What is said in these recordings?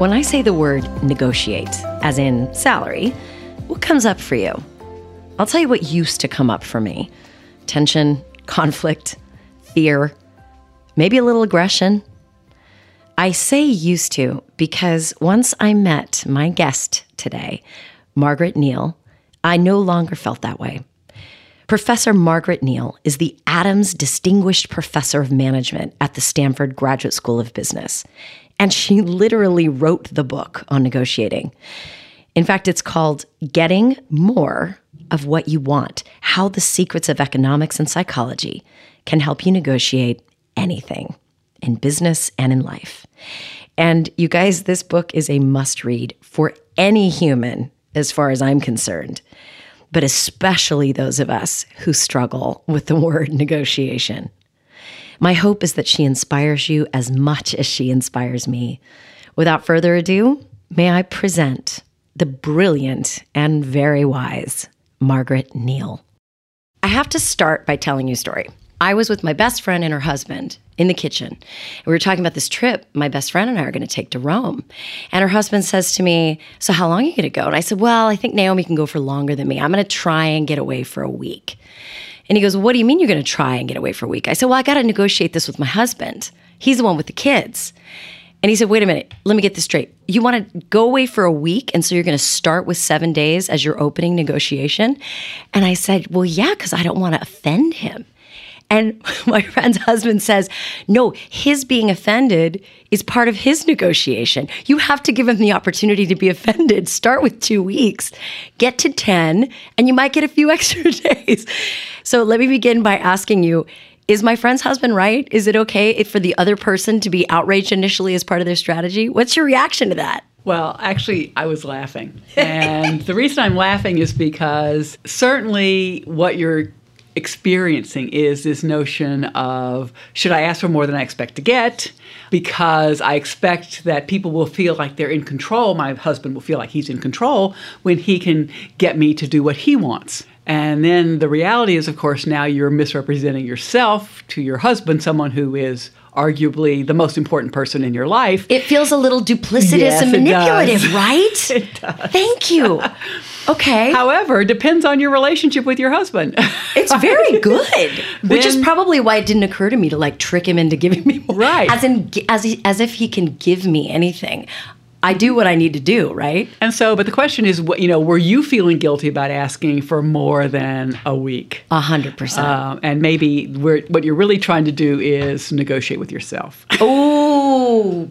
When I say the word negotiate, as in salary, what comes up for you? I'll tell you what used to come up for me tension, conflict, fear, maybe a little aggression. I say used to because once I met my guest today, Margaret Neale, I no longer felt that way. Professor Margaret Neale is the Adams Distinguished Professor of Management at the Stanford Graduate School of Business. And she literally wrote the book on negotiating. In fact, it's called Getting More of What You Want How the Secrets of Economics and Psychology Can Help You Negotiate Anything in Business and in Life. And you guys, this book is a must read for any human, as far as I'm concerned but especially those of us who struggle with the word negotiation. My hope is that she inspires you as much as she inspires me. Without further ado, may I present the brilliant and very wise Margaret Neale. I have to start by telling you a story. I was with my best friend and her husband in the kitchen. We were talking about this trip my best friend and I are going to take to Rome. And her husband says to me, So, how long are you going to go? And I said, Well, I think Naomi can go for longer than me. I'm going to try and get away for a week. And he goes, What do you mean you're going to try and get away for a week? I said, Well, I got to negotiate this with my husband. He's the one with the kids. And he said, Wait a minute, let me get this straight. You want to go away for a week, and so you're going to start with seven days as your opening negotiation? And I said, Well, yeah, because I don't want to offend him. And my friend's husband says, no, his being offended is part of his negotiation. You have to give him the opportunity to be offended. Start with two weeks, get to 10, and you might get a few extra days. So let me begin by asking you is my friend's husband right? Is it okay for the other person to be outraged initially as part of their strategy? What's your reaction to that? Well, actually, I was laughing. And the reason I'm laughing is because certainly what you're experiencing is this notion of should I ask for more than I expect to get? Because I expect that people will feel like they're in control. My husband will feel like he's in control when he can get me to do what he wants. And then the reality is, of course, now you're misrepresenting yourself to your husband, someone who is arguably the most important person in your life. It feels a little duplicitous yes, and manipulative, right? it does. Thank you. Okay. However, depends on your relationship with your husband. it's very good, then, which is probably why it didn't occur to me to like trick him into giving me more. Right. As in, as he, as if he can give me anything. I do what I need to do, right? And so, but the question is, what you know, were you feeling guilty about asking for more than a week? A hundred percent. Um, and maybe what you're really trying to do is negotiate with yourself. Oh,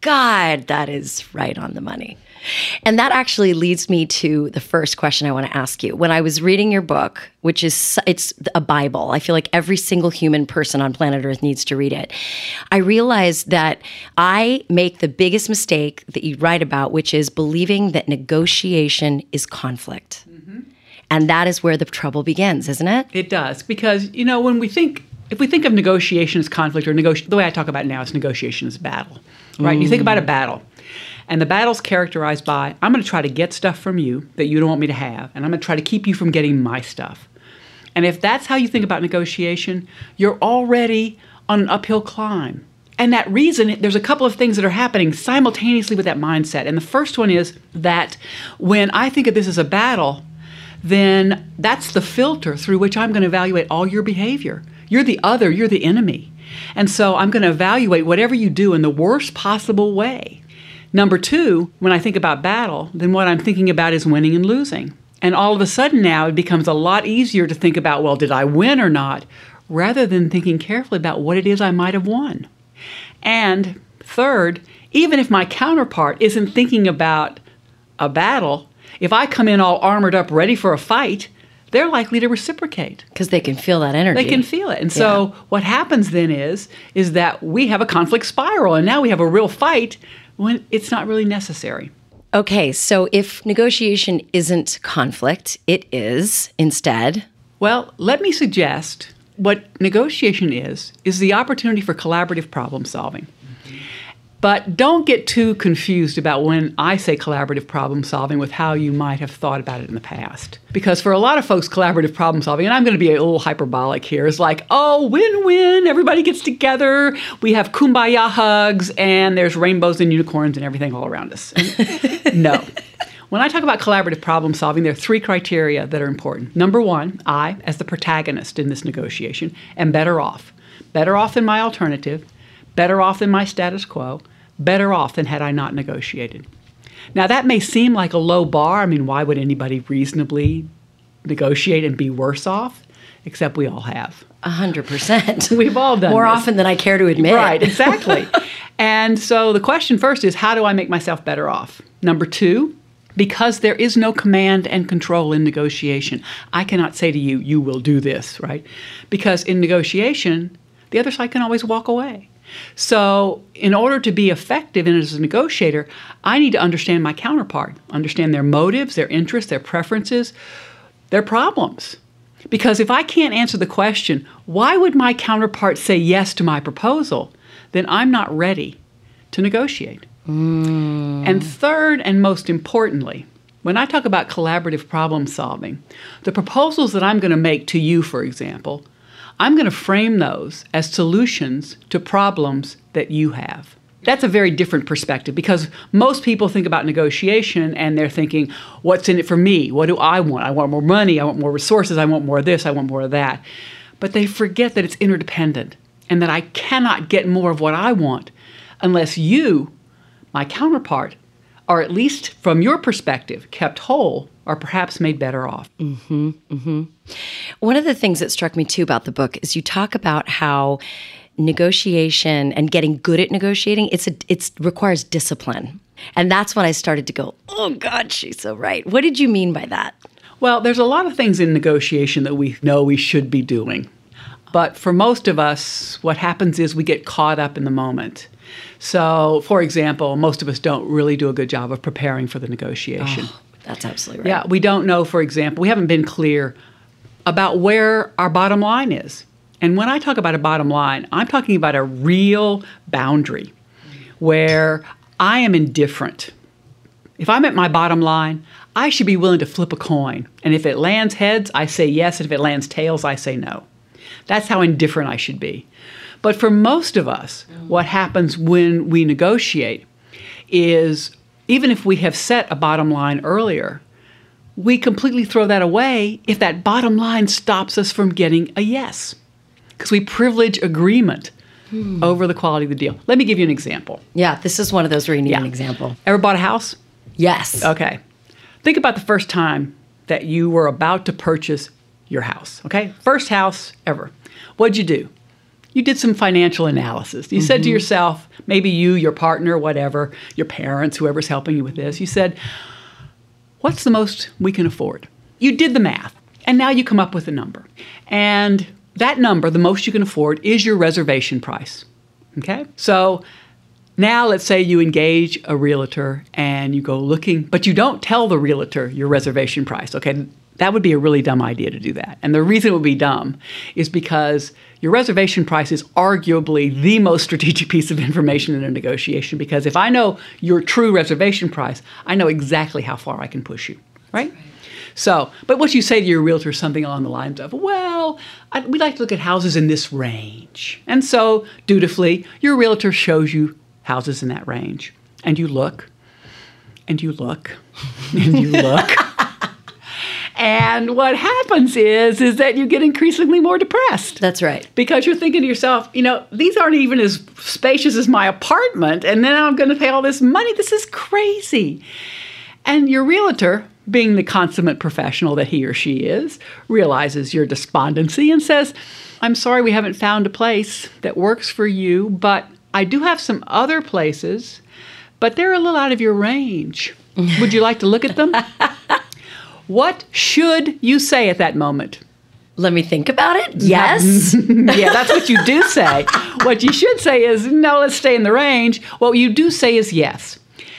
God, that is right on the money. And that actually leads me to the first question I want to ask you. When I was reading your book, which is it's a Bible, I feel like every single human person on planet Earth needs to read it. I realized that I make the biggest mistake that you write about, which is believing that negotiation is conflict. Mm-hmm. And that is where the trouble begins, isn't it? It does. Because, you know, when we think if we think of negotiation as conflict or negotiation, the way I talk about it now is negotiation as battle, right? Mm. You think about a battle. And the battle's characterized by I'm going to try to get stuff from you that you don't want me to have, and I'm going to try to keep you from getting my stuff. And if that's how you think about negotiation, you're already on an uphill climb. And that reason, there's a couple of things that are happening simultaneously with that mindset. And the first one is that when I think of this as a battle, then that's the filter through which I'm going to evaluate all your behavior. You're the other, you're the enemy. And so I'm going to evaluate whatever you do in the worst possible way. Number two, when I think about battle, then what I'm thinking about is winning and losing. And all of a sudden now it becomes a lot easier to think about, well, did I win or not, rather than thinking carefully about what it is I might have won. And third, even if my counterpart isn't thinking about a battle, if I come in all armored up, ready for a fight, they're likely to reciprocate because they can feel that energy. They can feel it, and so what happens then is is that we have a conflict spiral, and now we have a real fight when it's not really necessary. Okay, so if negotiation isn't conflict, it is instead. Well, let me suggest what negotiation is is the opportunity for collaborative problem solving. But don't get too confused about when I say collaborative problem solving with how you might have thought about it in the past. Because for a lot of folks, collaborative problem solving, and I'm going to be a little hyperbolic here, is like, oh, win win, everybody gets together, we have kumbaya hugs, and there's rainbows and unicorns and everything all around us. no. When I talk about collaborative problem solving, there are three criteria that are important. Number one, I, as the protagonist in this negotiation, am better off. Better off than my alternative, better off than my status quo, better off than had I not negotiated. Now, that may seem like a low bar. I mean, why would anybody reasonably negotiate and be worse off? Except we all have. A hundred percent. We've all done More this. often than I care to admit. Right, exactly. and so the question first is how do I make myself better off? Number two, because there is no command and control in negotiation, I cannot say to you, you will do this, right? Because in negotiation, the other side can always walk away. So, in order to be effective and as a negotiator, I need to understand my counterpart, understand their motives, their interests, their preferences, their problems. Because if I can't answer the question, why would my counterpart say yes to my proposal, then I'm not ready to negotiate. Mm. And third, and most importantly, when I talk about collaborative problem solving, the proposals that I'm going to make to you, for example, I'm going to frame those as solutions to problems that you have. That's a very different perspective because most people think about negotiation and they're thinking, what's in it for me? What do I want? I want more money. I want more resources. I want more of this. I want more of that. But they forget that it's interdependent and that I cannot get more of what I want unless you, my counterpart, are at least from your perspective kept whole or perhaps made better off. Mm-hmm, mm-hmm. One of the things that struck me too about the book is you talk about how negotiation and getting good at negotiating it's a, it requires discipline. And that's when i started to go oh god she's so right. What did you mean by that? Well there's a lot of things in negotiation that we know we should be doing. But for most of us what happens is we get caught up in the moment. So for example most of us don't really do a good job of preparing for the negotiation. Oh, that's absolutely right yeah we don't know for example we haven't been clear about where our bottom line is and when I talk about a bottom line, I'm talking about a real boundary where I am indifferent. If I'm at my bottom line, I should be willing to flip a coin. And if it lands heads, I say yes. And if it lands tails, I say no. That's how indifferent I should be. But for most of us, mm. what happens when we negotiate is even if we have set a bottom line earlier, we completely throw that away if that bottom line stops us from getting a yes because we privilege agreement hmm. over the quality of the deal. Let me give you an example. Yeah, this is one of those where you need yeah. an example. Ever bought a house? Yes. Okay. Think about the first time that you were about to purchase your house. Okay? First house ever. What'd you do? You did some financial analysis. You mm-hmm. said to mm-hmm. yourself, maybe you, your partner, whatever, your parents, whoever's helping you with this, you said, what's the most we can afford? You did the math, and now you come up with a number. And that number, the most you can afford, is your reservation price. Okay? So now let's say you engage a realtor and you go looking, but you don't tell the realtor your reservation price. Okay? That would be a really dumb idea to do that. And the reason it would be dumb is because your reservation price is arguably the most strategic piece of information in a negotiation because if I know your true reservation price, I know exactly how far I can push you, right? So, but what you say to your realtor is something along the lines of, well, I, we like to look at houses in this range. And so, dutifully, your realtor shows you houses in that range. And you look, and you look, and you look. And what happens is is that you get increasingly more depressed. That's right. Because you're thinking to yourself, you know, these aren't even as spacious as my apartment, and then I'm going to pay all this money. This is crazy. And your realtor being the consummate professional that he or she is, realizes your despondency and says, I'm sorry we haven't found a place that works for you, but I do have some other places, but they're a little out of your range. Would you like to look at them? what should you say at that moment? Let me think about it. Yes. yeah, that's what you do say. what you should say is, no, let's stay in the range. What you do say is yes.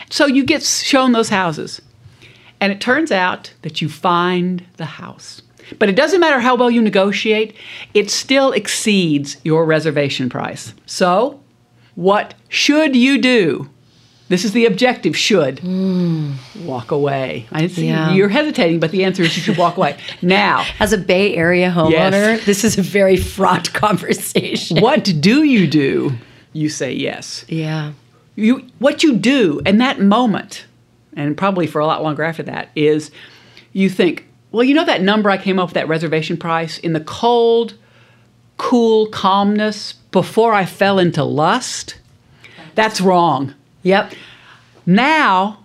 So you get shown those houses. And it turns out that you find the house. But it doesn't matter how well you negotiate, it still exceeds your reservation price. So What should you do? This is the objective should. Walk away. I see Yeah. you're hesitating, but the answer is you should walk away. Now, As a Bay Area homeowner, Yes. this is a very fraught conversation. what do you do? You say yes. Yeah. you what you do in that moment and probably for a lot longer after that is you think well you know that number i came up with that reservation price in the cold cool calmness before i fell into lust that's wrong Yep. now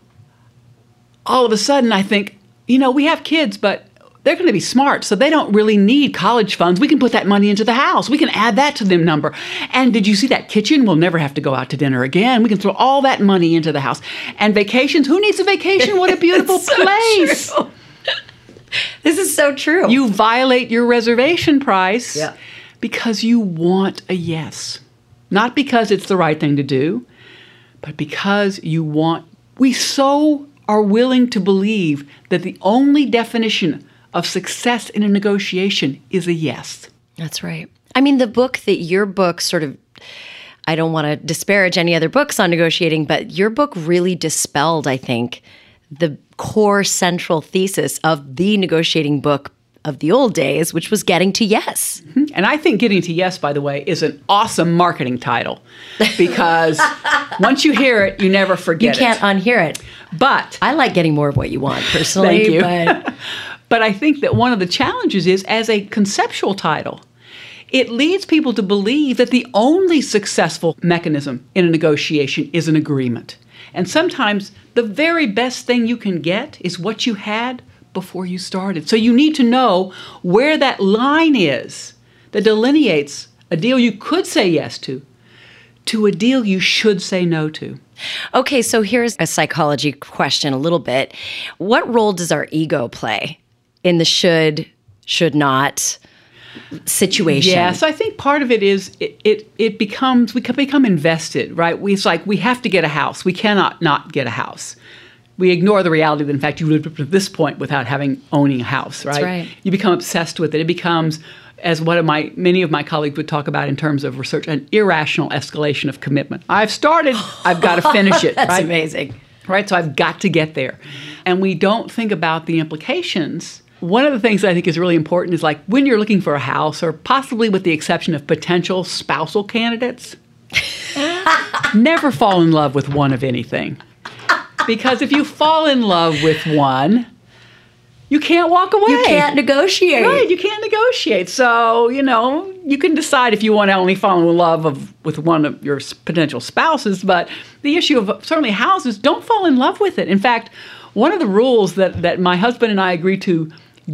all of a sudden i think you know we have kids but they're going to be smart so they don't really need college funds we can put that money into the house we can add that to them number and did you see that kitchen we'll never have to go out to dinner again we can throw all that money into the house and vacations who needs a vacation what a beautiful so place. This is so true. you violate your reservation price Yeah. because you want a yes. Not because it's the right thing to do, but because you want. We so are willing to believe that the only definition of success in a negotiation is a yes. That's right. I mean, the book that your book sort of, I don't want to disparage any other books on negotiating, but your book really dispelled, I think, the core central thesis of the negotiating book of the old days, which was getting to yes. Mm-hmm. And I think getting to yes, by the way, is an awesome marketing title because once you hear it, you never forget. You can't it. unhear it. But I like getting more of what you want personally. Thank you. But But I think that one of the challenges is as a conceptual title, it leads people to believe that the only successful mechanism in a negotiation is an agreement. And sometimes the very best thing you can get is what you had before you started. So you need to know where that line is that delineates a deal you could say yes to to a deal you should say no to. okay, so here's a psychology question a little bit. What role does our ego play in the should, should not situation? Yeah, so I think part of it is it it, it becomes we become invested, right? We, it's like we have to get a house. We cannot not get a house. We ignore the reality that in fact you lived up to this point without having owning a house, right? right. You become obsessed with it. It becomes as one of my many of my colleagues would talk about in terms of research, an irrational escalation of commitment. I've started, I've got to finish it. That's right? amazing. right? So I've got to get there. And we don't think about the implications. One of the things I think is really important is like when you're looking for a house, or possibly with the exception of potential spousal candidates, never fall in love with one of anything. Because if you fall in love with one, you can't walk away. You can't negotiate. Right, you can't negotiate. So, you know, you can decide if you want to only fall in love of, with one of your potential spouses, but the issue of certainly houses, don't fall in love with it. In fact, one of the rules that, that my husband and I agreed to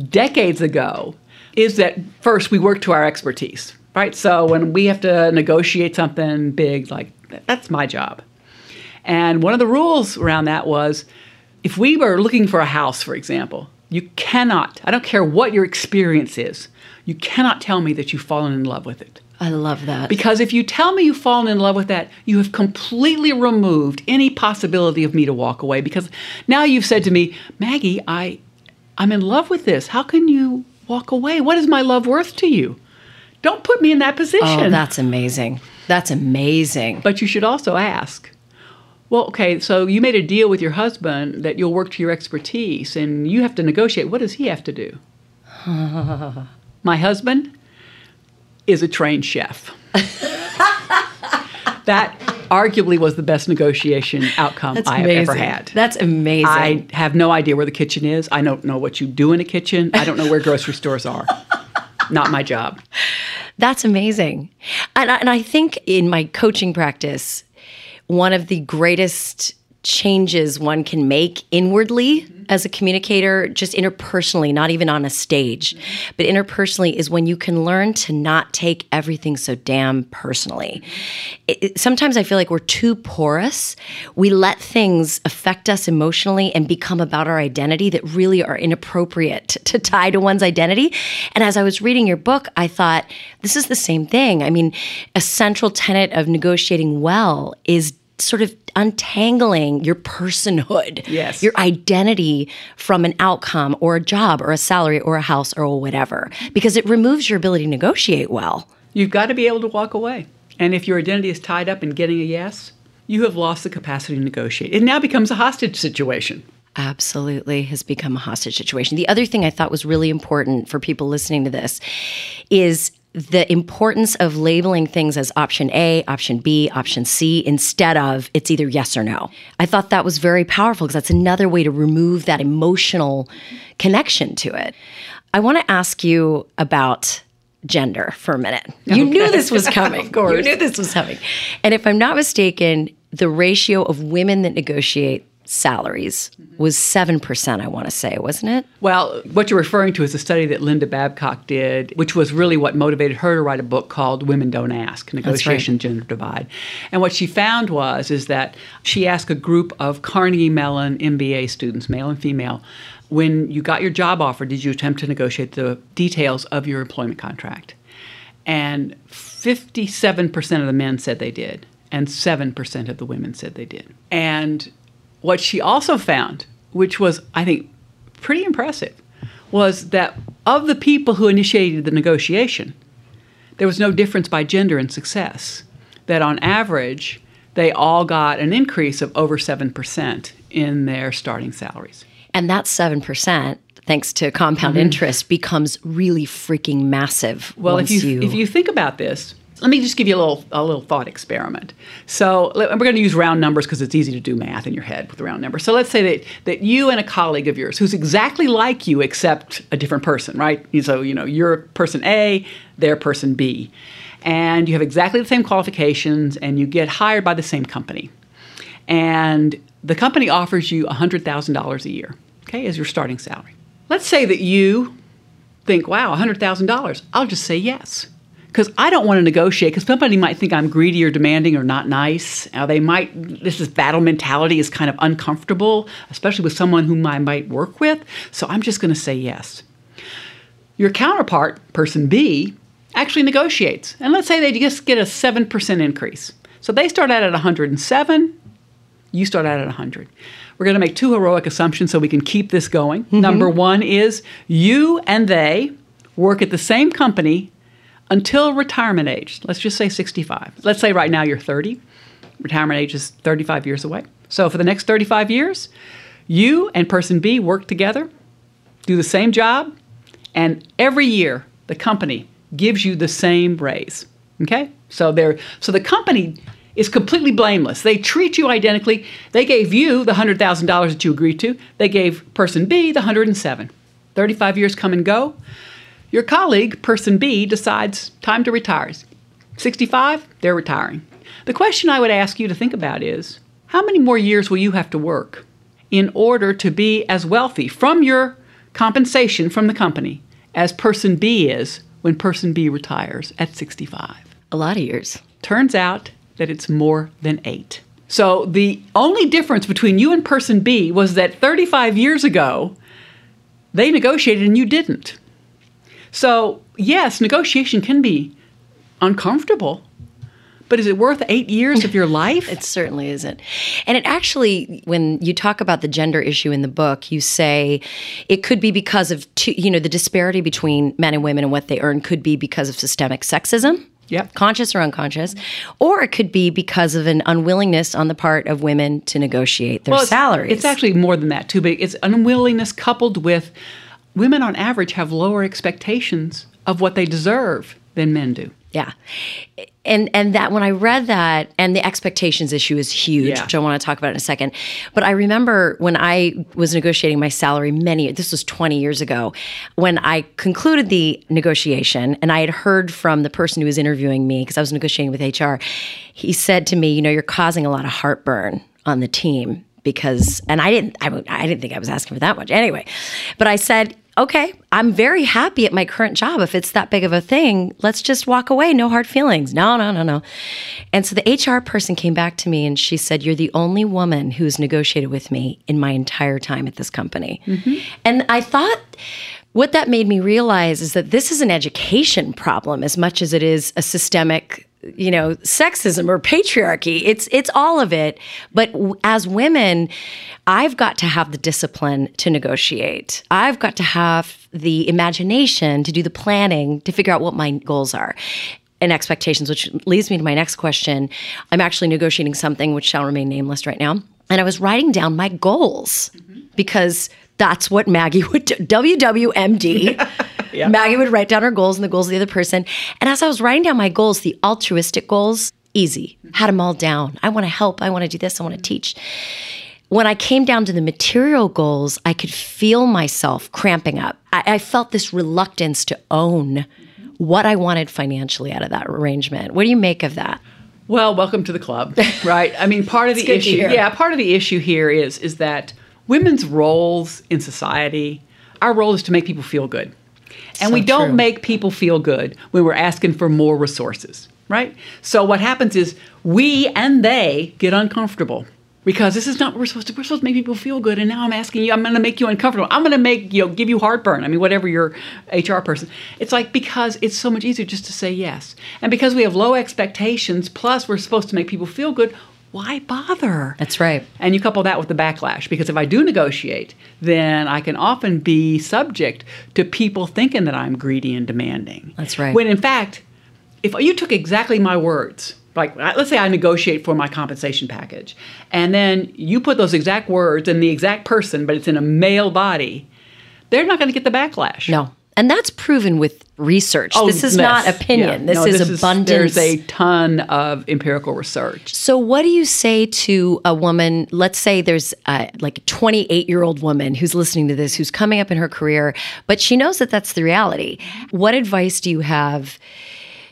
decades ago is that first we work to our expertise, right? So when we have to negotiate something big, like that's my job. And one of the rules around that was if we were looking for a house, for example, you cannot, I don't care what your experience is, you cannot tell me that you've fallen in love with it. I love that. Because if you tell me you've fallen in love with that, you have completely removed any possibility of me to walk away. Because now you've said to me, Maggie, I, I'm in love with this. How can you walk away? What is my love worth to you? Don't put me in that position. oh, that's amazing. That's amazing. But you should also ask, well, okay, so you made a deal with your husband that you'll work to your expertise and you have to negotiate. What does he have to do? My husband is a trained chef. that arguably was the best negotiation outcome That's I have amazing. ever had. That's amazing. I have no idea where the kitchen is. I don't know what you do in a kitchen. I don't know where grocery stores are. Not my job. That's amazing. And, I- and I think in my coaching practice, one of the greatest changes one can make inwardly as a communicator, just interpersonally, not even on a stage, but interpersonally, is when you can learn to not take everything so damn personally. It, it- sometimes I feel like we're too porous. We let things affect us emotionally and become about our identity that really are inappropriate to tie to one's identity. And as I was reading your book, I thought, this is the same thing. I mean, a central tenet of negotiating well is sort of untangling your personhood, Yes. your identity from an outcome or a job or a salary or a house or whatever, because it removes your ability to negotiate well. You've got to be able to walk away. And if your identity is tied up in getting a yes, you have lost the capacity to negotiate. It now becomes a hostage situation. Absolutely has become a hostage situation. The other thing I thought was really important for people listening to this is the importance of labeling things as option A, option B, option C instead of it's either yes or no. I thought that was very powerful because that's another way to remove that emotional connection to it. I want to ask you about gender for a minute. You okay. knew this was coming. of course. You knew this was coming. And if I'm not mistaken, the ratio of women that negotiate salaries was 7%, I want to say, wasn't it? Well, what you're referring to is a study that Linda Babcock did, which was really what motivated her to write a book called Women Don't Ask Negotiation right. Gender Divide. And what she found was is that she asked a group of Carnegie Mellon MBA students, male and female, when you got your job offer, did you attempt to negotiate the details of your employment contract? And 57% of the men said they did, and 7% of the women said they did. And what she also found, which was, I think, pretty impressive, was that of the people who initiated the negotiation, there was no difference by gender in success. That on average, they all got an increase of over 7% in their starting salaries. And that 7%, thanks to compound mm-hmm. interest, becomes really freaking massive. Well, if you, you, if you think about this, let me just give you a little a little thought experiment. So we're going to use round numbers because it's easy to do math in your head with round numbers. So let's say that that you and a colleague of yours who's exactly like you except a different person, right? So you know you're person A, they're person B, and you have exactly the same qualifications, and you get hired by the same company, and the company offers you hundred thousand dollars a year okay, as your starting salary. Let's say that you think, wow, $100,000, I'll just say yes. Because I don't want to negotiate, because somebody might think I'm greedy or demanding or not nice. Now, they might, this is battle mentality is kind of uncomfortable, especially with someone whom I might work with. So I'm just going to say yes. Your counterpart, person B, actually negotiates. And let's say they just get a 7% increase. So they start out at 107, you start out at 100. We're going to make two heroic assumptions so we can keep this going. Mm-hmm. Number one is you and they work at the same company until retirement age. Let's just say 65. Let's say right now you're 30. Retirement age is 35 years away. So for the next 35 years, you and person B work together, do the same job, and every year the company gives you the same raise. Okay? So they so the company is completely blameless. They treat you identically. They gave you the $100,000 that you agreed to. They gave person B the 107. 35 years come and go. Your colleague, person B, decides time to retire. 65, they're retiring. The question I would ask you to think about is how many more years will you have to work in order to be as wealthy from your compensation from the company as person B is when person B retires at 65? A lot of years. Turns out that it's more than eight. So the only difference between you and person B was that 35 years ago, they negotiated and you didn't. So, yes, negotiation can be uncomfortable, but is it worth eight years of your life? it certainly isn't. And it actually, when you talk about the gender issue in the book, you say it could be because of, two, you know, the disparity between men and women and what they earn could be because of systemic sexism Yep. Conscious or unconscious. Or it could be because of an unwillingness on the part of women to negotiate their well, it's, salaries. It's actually more than that, too. But it's unwillingness coupled with women on average have lower expectations of what they deserve than men do. Yeah. And and that when I read that and the expectations issue is huge, yeah. which I want to talk about in a second. But I remember when I was negotiating my salary many this was 20 years ago, when I concluded the negotiation and I had heard from the person who was interviewing me because I was negotiating with HR, he said to me, you know, you're causing a lot of heartburn on the team because and I didn't I, I didn't think I was asking for that much anyway. But I said, okay, I'm very happy at my current job. If it's that big of a thing, let's just walk away. No hard feelings. No, no, no, no. And so the HR person came back to me and she said, You're the only woman who's negotiated with me in my entire time at this company. Mm-hmm. And I thought, what that made me realize is that this is an education problem as much as it is a systemic you know sexism or patriarchy it's it's all of it but as women i've got to have the discipline to negotiate i've got to have the imagination to do the planning to figure out what my goals are and expectations, which leads me to my next question. I'm actually negotiating something which shall remain nameless right now. And I was writing down my goals mm-hmm. because that's what Maggie would do. WWMD. Yeah. Maggie would write down her goals and the goals of the other person. And as I was writing down my goals, the altruistic goals, easy, had them all down. I want to help. I want to do this. I want to teach. When I came down to the material goals, I could feel myself cramping up. I, I felt this reluctance to own what I wanted financially out of that arrangement. What do you make of that? Well, welcome to the club, right? I mean, part of the issue, yeah, part of the issue here is is that women's roles in society, our role is to make people feel good, and So we don't true. make people feel good when we're asking for more resources, right? So what happens is we and they get uncomfortable. Because this is not what we're supposed to. We're supposed to make people feel good, and now I'm asking you. I'm going to make you uncomfortable. I'm going to make you know, give you heartburn. I mean, whatever your HR person. It's like because it's so much easier just to say yes, and because we have low expectations. Plus, we're supposed to make people feel good. Why bother? That's right. And you couple that with the backlash because if I do negotiate, then I can often be subject to people thinking that I'm greedy and demanding. That's right. When in fact, if you took exactly my words, like uh, let's say I negotiate for my compensation package, and then you put those exact words in the exact person, but it's in a male body, they're not going to get the backlash. No. And that's proven with research. this is not opinion. Yeah. This No, is abundance. There's a ton of empirical research. So, what do you say to a woman? Let's say there's uh, like a 28 year old woman who's listening to this, who's coming up in her career, but she knows that that's the reality. What advice do you have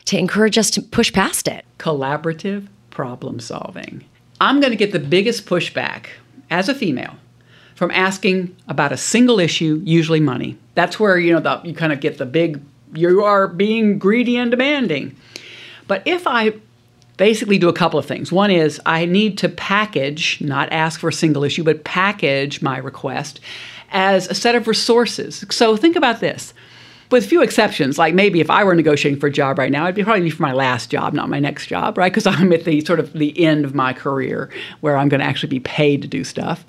to encourage us to push past it? collaborative problem solving. I'm going to get the biggest pushback as a female from asking about a single issue, usually money. That's where you know the, you kind of get the big you are being greedy and demanding. But if I basically do a couple of things. One is I need to package, not ask for a single issue, but package my request as a set of resources. So think about this. With few exceptions, like maybe if I were negotiating for a job right now, it'd be probably for my last job, not my next job, right? Because I'm at the sort of the end of my career where I'm going to actually be paid to do stuff.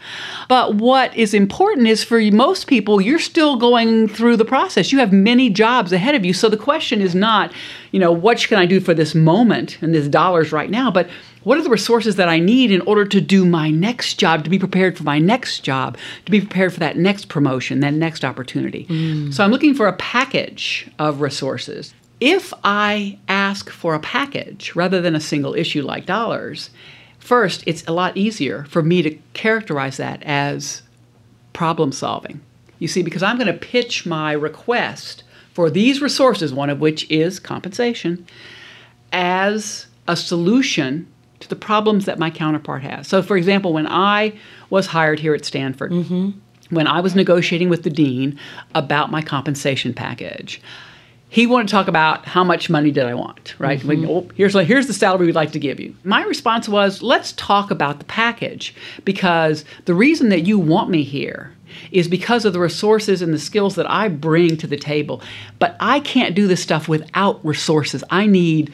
But what is important is for most people, you're still going through the process. You have many jobs ahead of you. So the question is not, you know, what can I do for this moment and this dollars right now, but what are the resources that I need in order to do my next job, to be prepared for my next job, to be prepared for that next promotion, that next opportunity? Mm. So I'm looking for a package of resources. If I ask for a package rather than a single issue like dollars, first, it's a lot easier for me to characterize that as problem solving. You see, because I'm going to pitch my request for these resources, one of which is compensation, as a solution to the problems that my counterpart has. So, for example, when I was hired here at Stanford, mm-hmm. when I was negotiating with the dean about my compensation package, he wanted to talk about how much money did I want, right? When, mm-hmm. oh, here's here's the salary we'd like to give you. My response was, let's talk about the package because the reason that you want me here is because of the resources and the skills that I bring to the table. But I can't do this stuff without resources. I need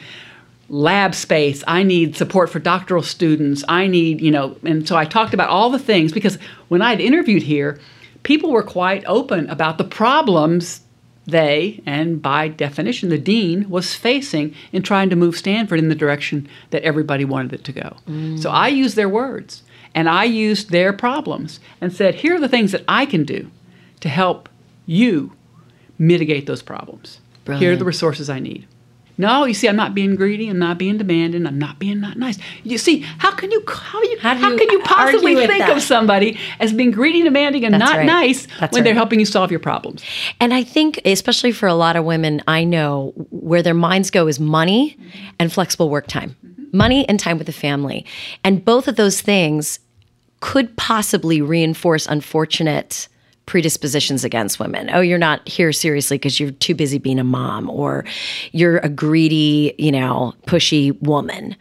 lab space. I need support for doctoral students. I need, you know, and so I talked about all the things because when I'd interviewed here, people were quite open about the problems they, and by definition, the dean, was facing in trying to move Stanford in the direction that everybody wanted it to go. Mm. So I used their words and I used their problems and said, here are the things that I can do to help you mitigate those problems. Here are the resources I need. No, you see, I'm not being greedy. I'm not being demanding. I'm not being not nice. You see, how can you how you How how, you can you possibly think that? of somebody as being greedy, demanding, and That's not right. nice That's when they're helping you solve your problems? And I think, especially for a lot of women I know, where their minds go is money and flexible work time, mm-hmm. money and time with the family. And both of those things could possibly reinforce unfortunate predispositions against women. Oh, you're not here seriously because you're too busy being a mom, or you're a greedy, you know, pushy woman.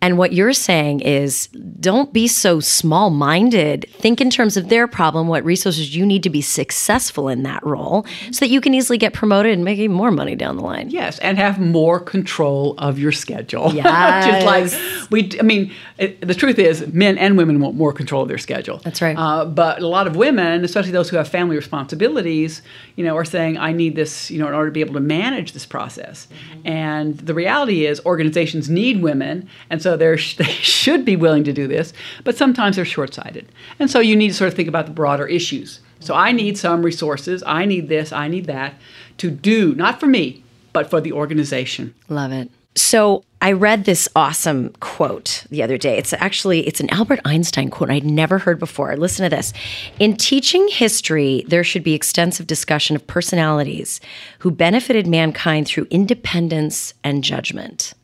And what you're saying is don't be so small minded. Think in terms of their problem, what resources you need to be successful in that role so that you can easily get promoted and make even more money down the line. Yes, and have more control of your schedule. Yes. Just like we, I mean, it, the truth is, men and women want more control of their schedule. That's right. Uh, but a lot of women, especially those those who have family responsibilities, you know, are saying, I need this, you know, in order to be able to manage this process. Mm-hmm. And the reality is, organizations need women, and so they're, they should be willing to do this, but sometimes they're short sighted. And so you need to sort of think about the broader issues. So I need some resources, I need this, I need that to do, not for me, but for the organization. Love it. So I read this awesome quote the other day. It's actually it's an Albert Einstein quote I'd never heard before. Listen to this. In teaching history, there should be extensive discussion of personalities who benefited mankind through independence and judgment.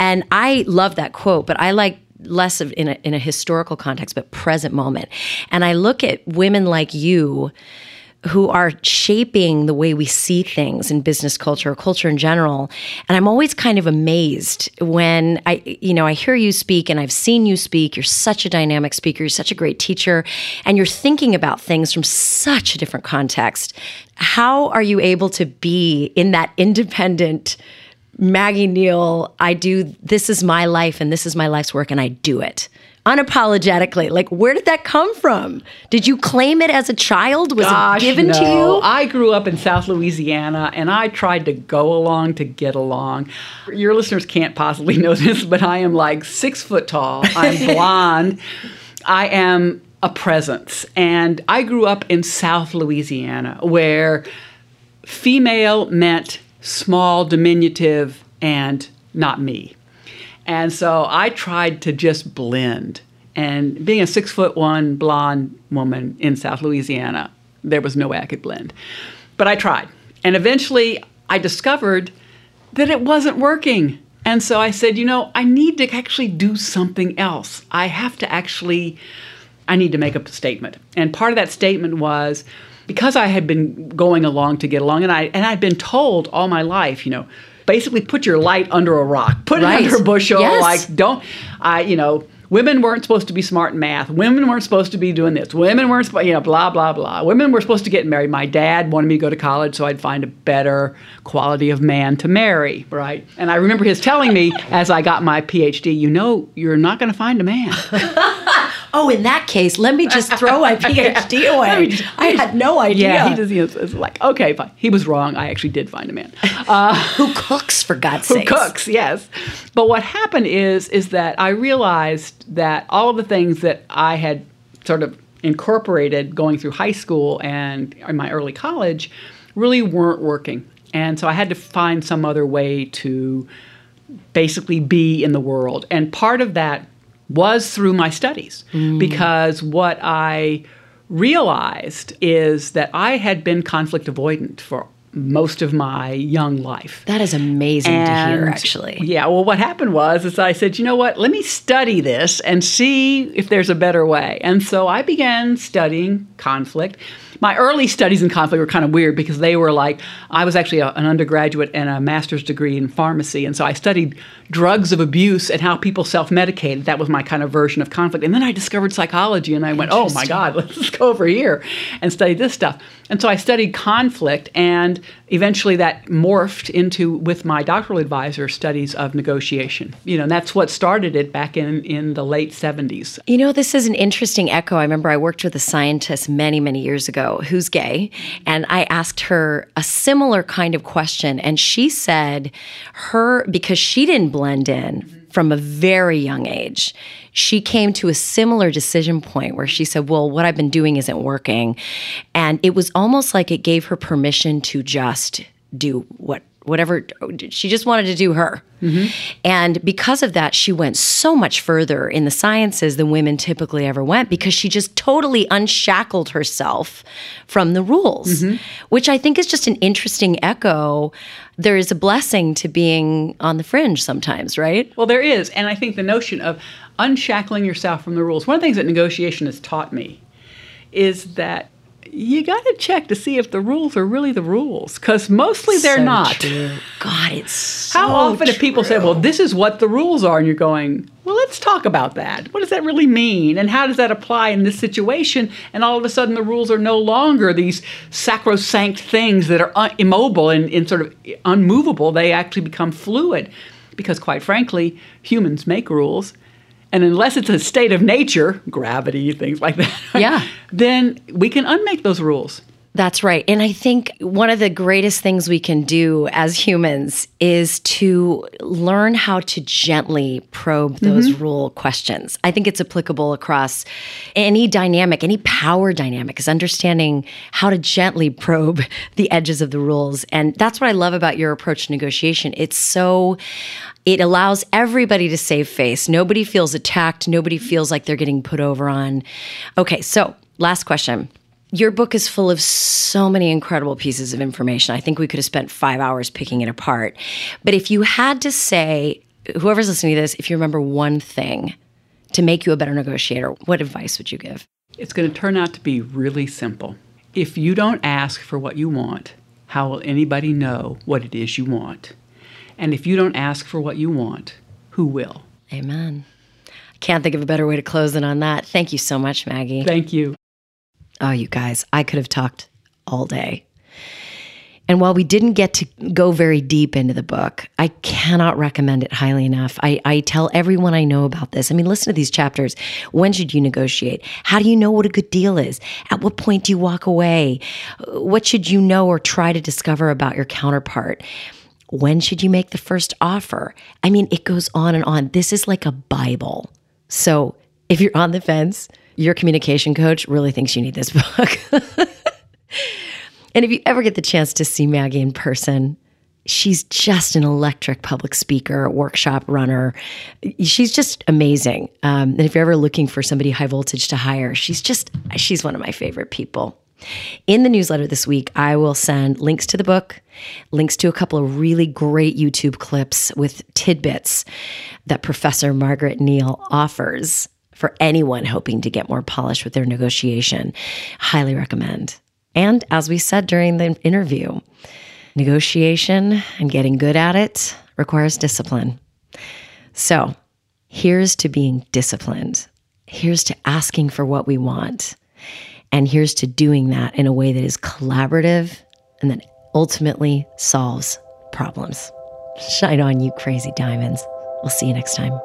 And I love that quote, but I like less of in a, in a historical context, but present moment. And I look at women like you who are shaping the way we see things in business culture culture in general. And I'm always kind of amazed when I, you know, I hear you speak and I've seen you speak. You're such a dynamic speaker. You're such a great teacher and you're thinking about things from such a different context. How are you able to be in that independent, Maggie Neale, I do, this is my life and this is my life's work and I do it unapologetically. Like, where did that come from? Did you claim it as a child? Was Gosh, it given no. to you? I grew up in South Louisiana and I tried to go along to get along. Your listeners can't possibly know this, but I am like six foot tall. I'm blonde. I am a presence. And I grew up in South Louisiana where female meant small, diminutive, and not me. And so I tried to just blend. And being a six foot one blonde woman in South Louisiana, there was no way I could blend. But I tried. And eventually I discovered that it wasn't working. And so I said, you know, I need to actually do something else. I have to actually, I need to make a statement. And part of that statement was, because I had been going along to get along, and I and I'd been told all my life, you know, basically put your light under a rock, put Right. it under a bushel, Yes. like don't, I you know. Women weren't supposed to be smart in math. Women weren't supposed to be doing this. Women weren't, supposed, you know, blah blah blah. Women were supposed to get married. My dad wanted me to go to college so I'd find a better quality of man to marry, right? And I remember his telling me as I got my PhD, you know, you're not going to find a man. oh, in that case, let me just throw my PhD away. I had no idea. Yeah, he just, you know, it's like, okay, fine. He was wrong. I actually did find a man. Uh, who cooks, for God's sake. who sake? cooks yes but what happened is is that i realized that all of the things that i had sort of incorporated going through high school and in my early college really weren't working and so i had to find some other way to basically be in the world and part of that was through my studies mm. because what i realized is that i had been conflict avoidant for most of my young life That is amazing to hear, actually. Yeah, well, what happened was is I said, you know what? Let me study this and see if there's a better way. And so I began studying conflict. My early studies in conflict were kind of weird because they were like I was actually a, an undergraduate and a master's degree in pharmacy, and so I studied drugs of abuse and how people self-medicated. That was my kind of version of conflict. And then I discovered psychology, and I went, oh my God, let's go over here and study this stuff. And so I studied conflict, and eventually that morphed into, with my doctoral advisor, studies of negotiation. You know, and that's what started it back in, in the late 70s. You know, this is an interesting echo. I remember I worked with a scientist many, many years ago who's gay, and I asked her a similar kind of question. And she said, her, because she didn't blend in from a very young age, she came to a similar decision point where she said, Well, what I've been doing isn't working. And it was almost like it gave her permission to just do what whatever she just wanted to do her. Mm-hmm. And because of that she went so much further in the sciences than women typically ever went because she just totally unshackled herself from the rules mm-hmm. which i think is just an interesting echo. There is a blessing to being on the fringe sometimes right? Well, there is. And I think the notion of unshackling yourself from the rules, one of the things that negotiation has taught me is that you got to check to see if the rules are really the rules because mostly they're So not. true. god it's so How often do people say, well, this is what the rules are? And you're going, well, let's talk about that. What does that really mean? And how does that apply in this situation? And all of a sudden, the rules are no longer these sacrosanct things that are un- immobile and, and sort of unmovable. They actually become fluid because, quite frankly, humans make rules And unless it's a state of nature, gravity, things like that, Yeah. then we can unmake those rules. That's right. And I think one of the greatest things we can do as humans is to learn how to gently probe those mm-hmm. rule questions. I think it's applicable across any dynamic, any power dynamic, is understanding how to gently probe the edges of the rules. And that's what I love about your approach to negotiation. It's so it allows everybody to save face. Nobody feels attacked. Nobody feels like they're getting put over on. Okay, so last question. Your book is full of so many incredible pieces of information. I think we could have spent five hours picking it apart. But if you had to say, whoever's listening to this, if you remember one thing to make you a better negotiator, what advice would you give? It's going to turn out to be really simple. If you don't ask for what you want, how will anybody know what it is you want? And if you don't ask for what you want, who will? Amen. I can't think of a better way to close than on that. Thank you so much, Maggie. Thank you. Oh, you guys, I could have talked all day. And while we didn't get to go very deep into the book, I cannot recommend it highly enough. I, I tell everyone I know about this. I mean, listen to these chapters. When should you negotiate? How do you know what a good deal is? At what point do you walk away? What should you know or try to discover about your counterpart? When should you make the first offer? I mean, it goes on and on. This is like a Bible. So if you're on the fence, your communication coach really thinks you need this book. and if you ever get the chance to see Maggie in person, she's just an electric public speaker, workshop runner. She's just amazing. Um, and if you're ever looking for somebody high voltage to hire, she's just, she's one of my favorite people. In the newsletter this week, I will send links to the book, links to a couple of really great YouTube clips with tidbits that Professor Margaret Neale offers for anyone hoping to get more polished with their negotiation. Highly recommend. And as we said during the interview, negotiation and getting good at it requires discipline. So here's to being disciplined. Here's to asking for what we want. And here's to doing that in a way that is collaborative and that ultimately solves problems. Shine on, you crazy diamonds. We'll see you next time.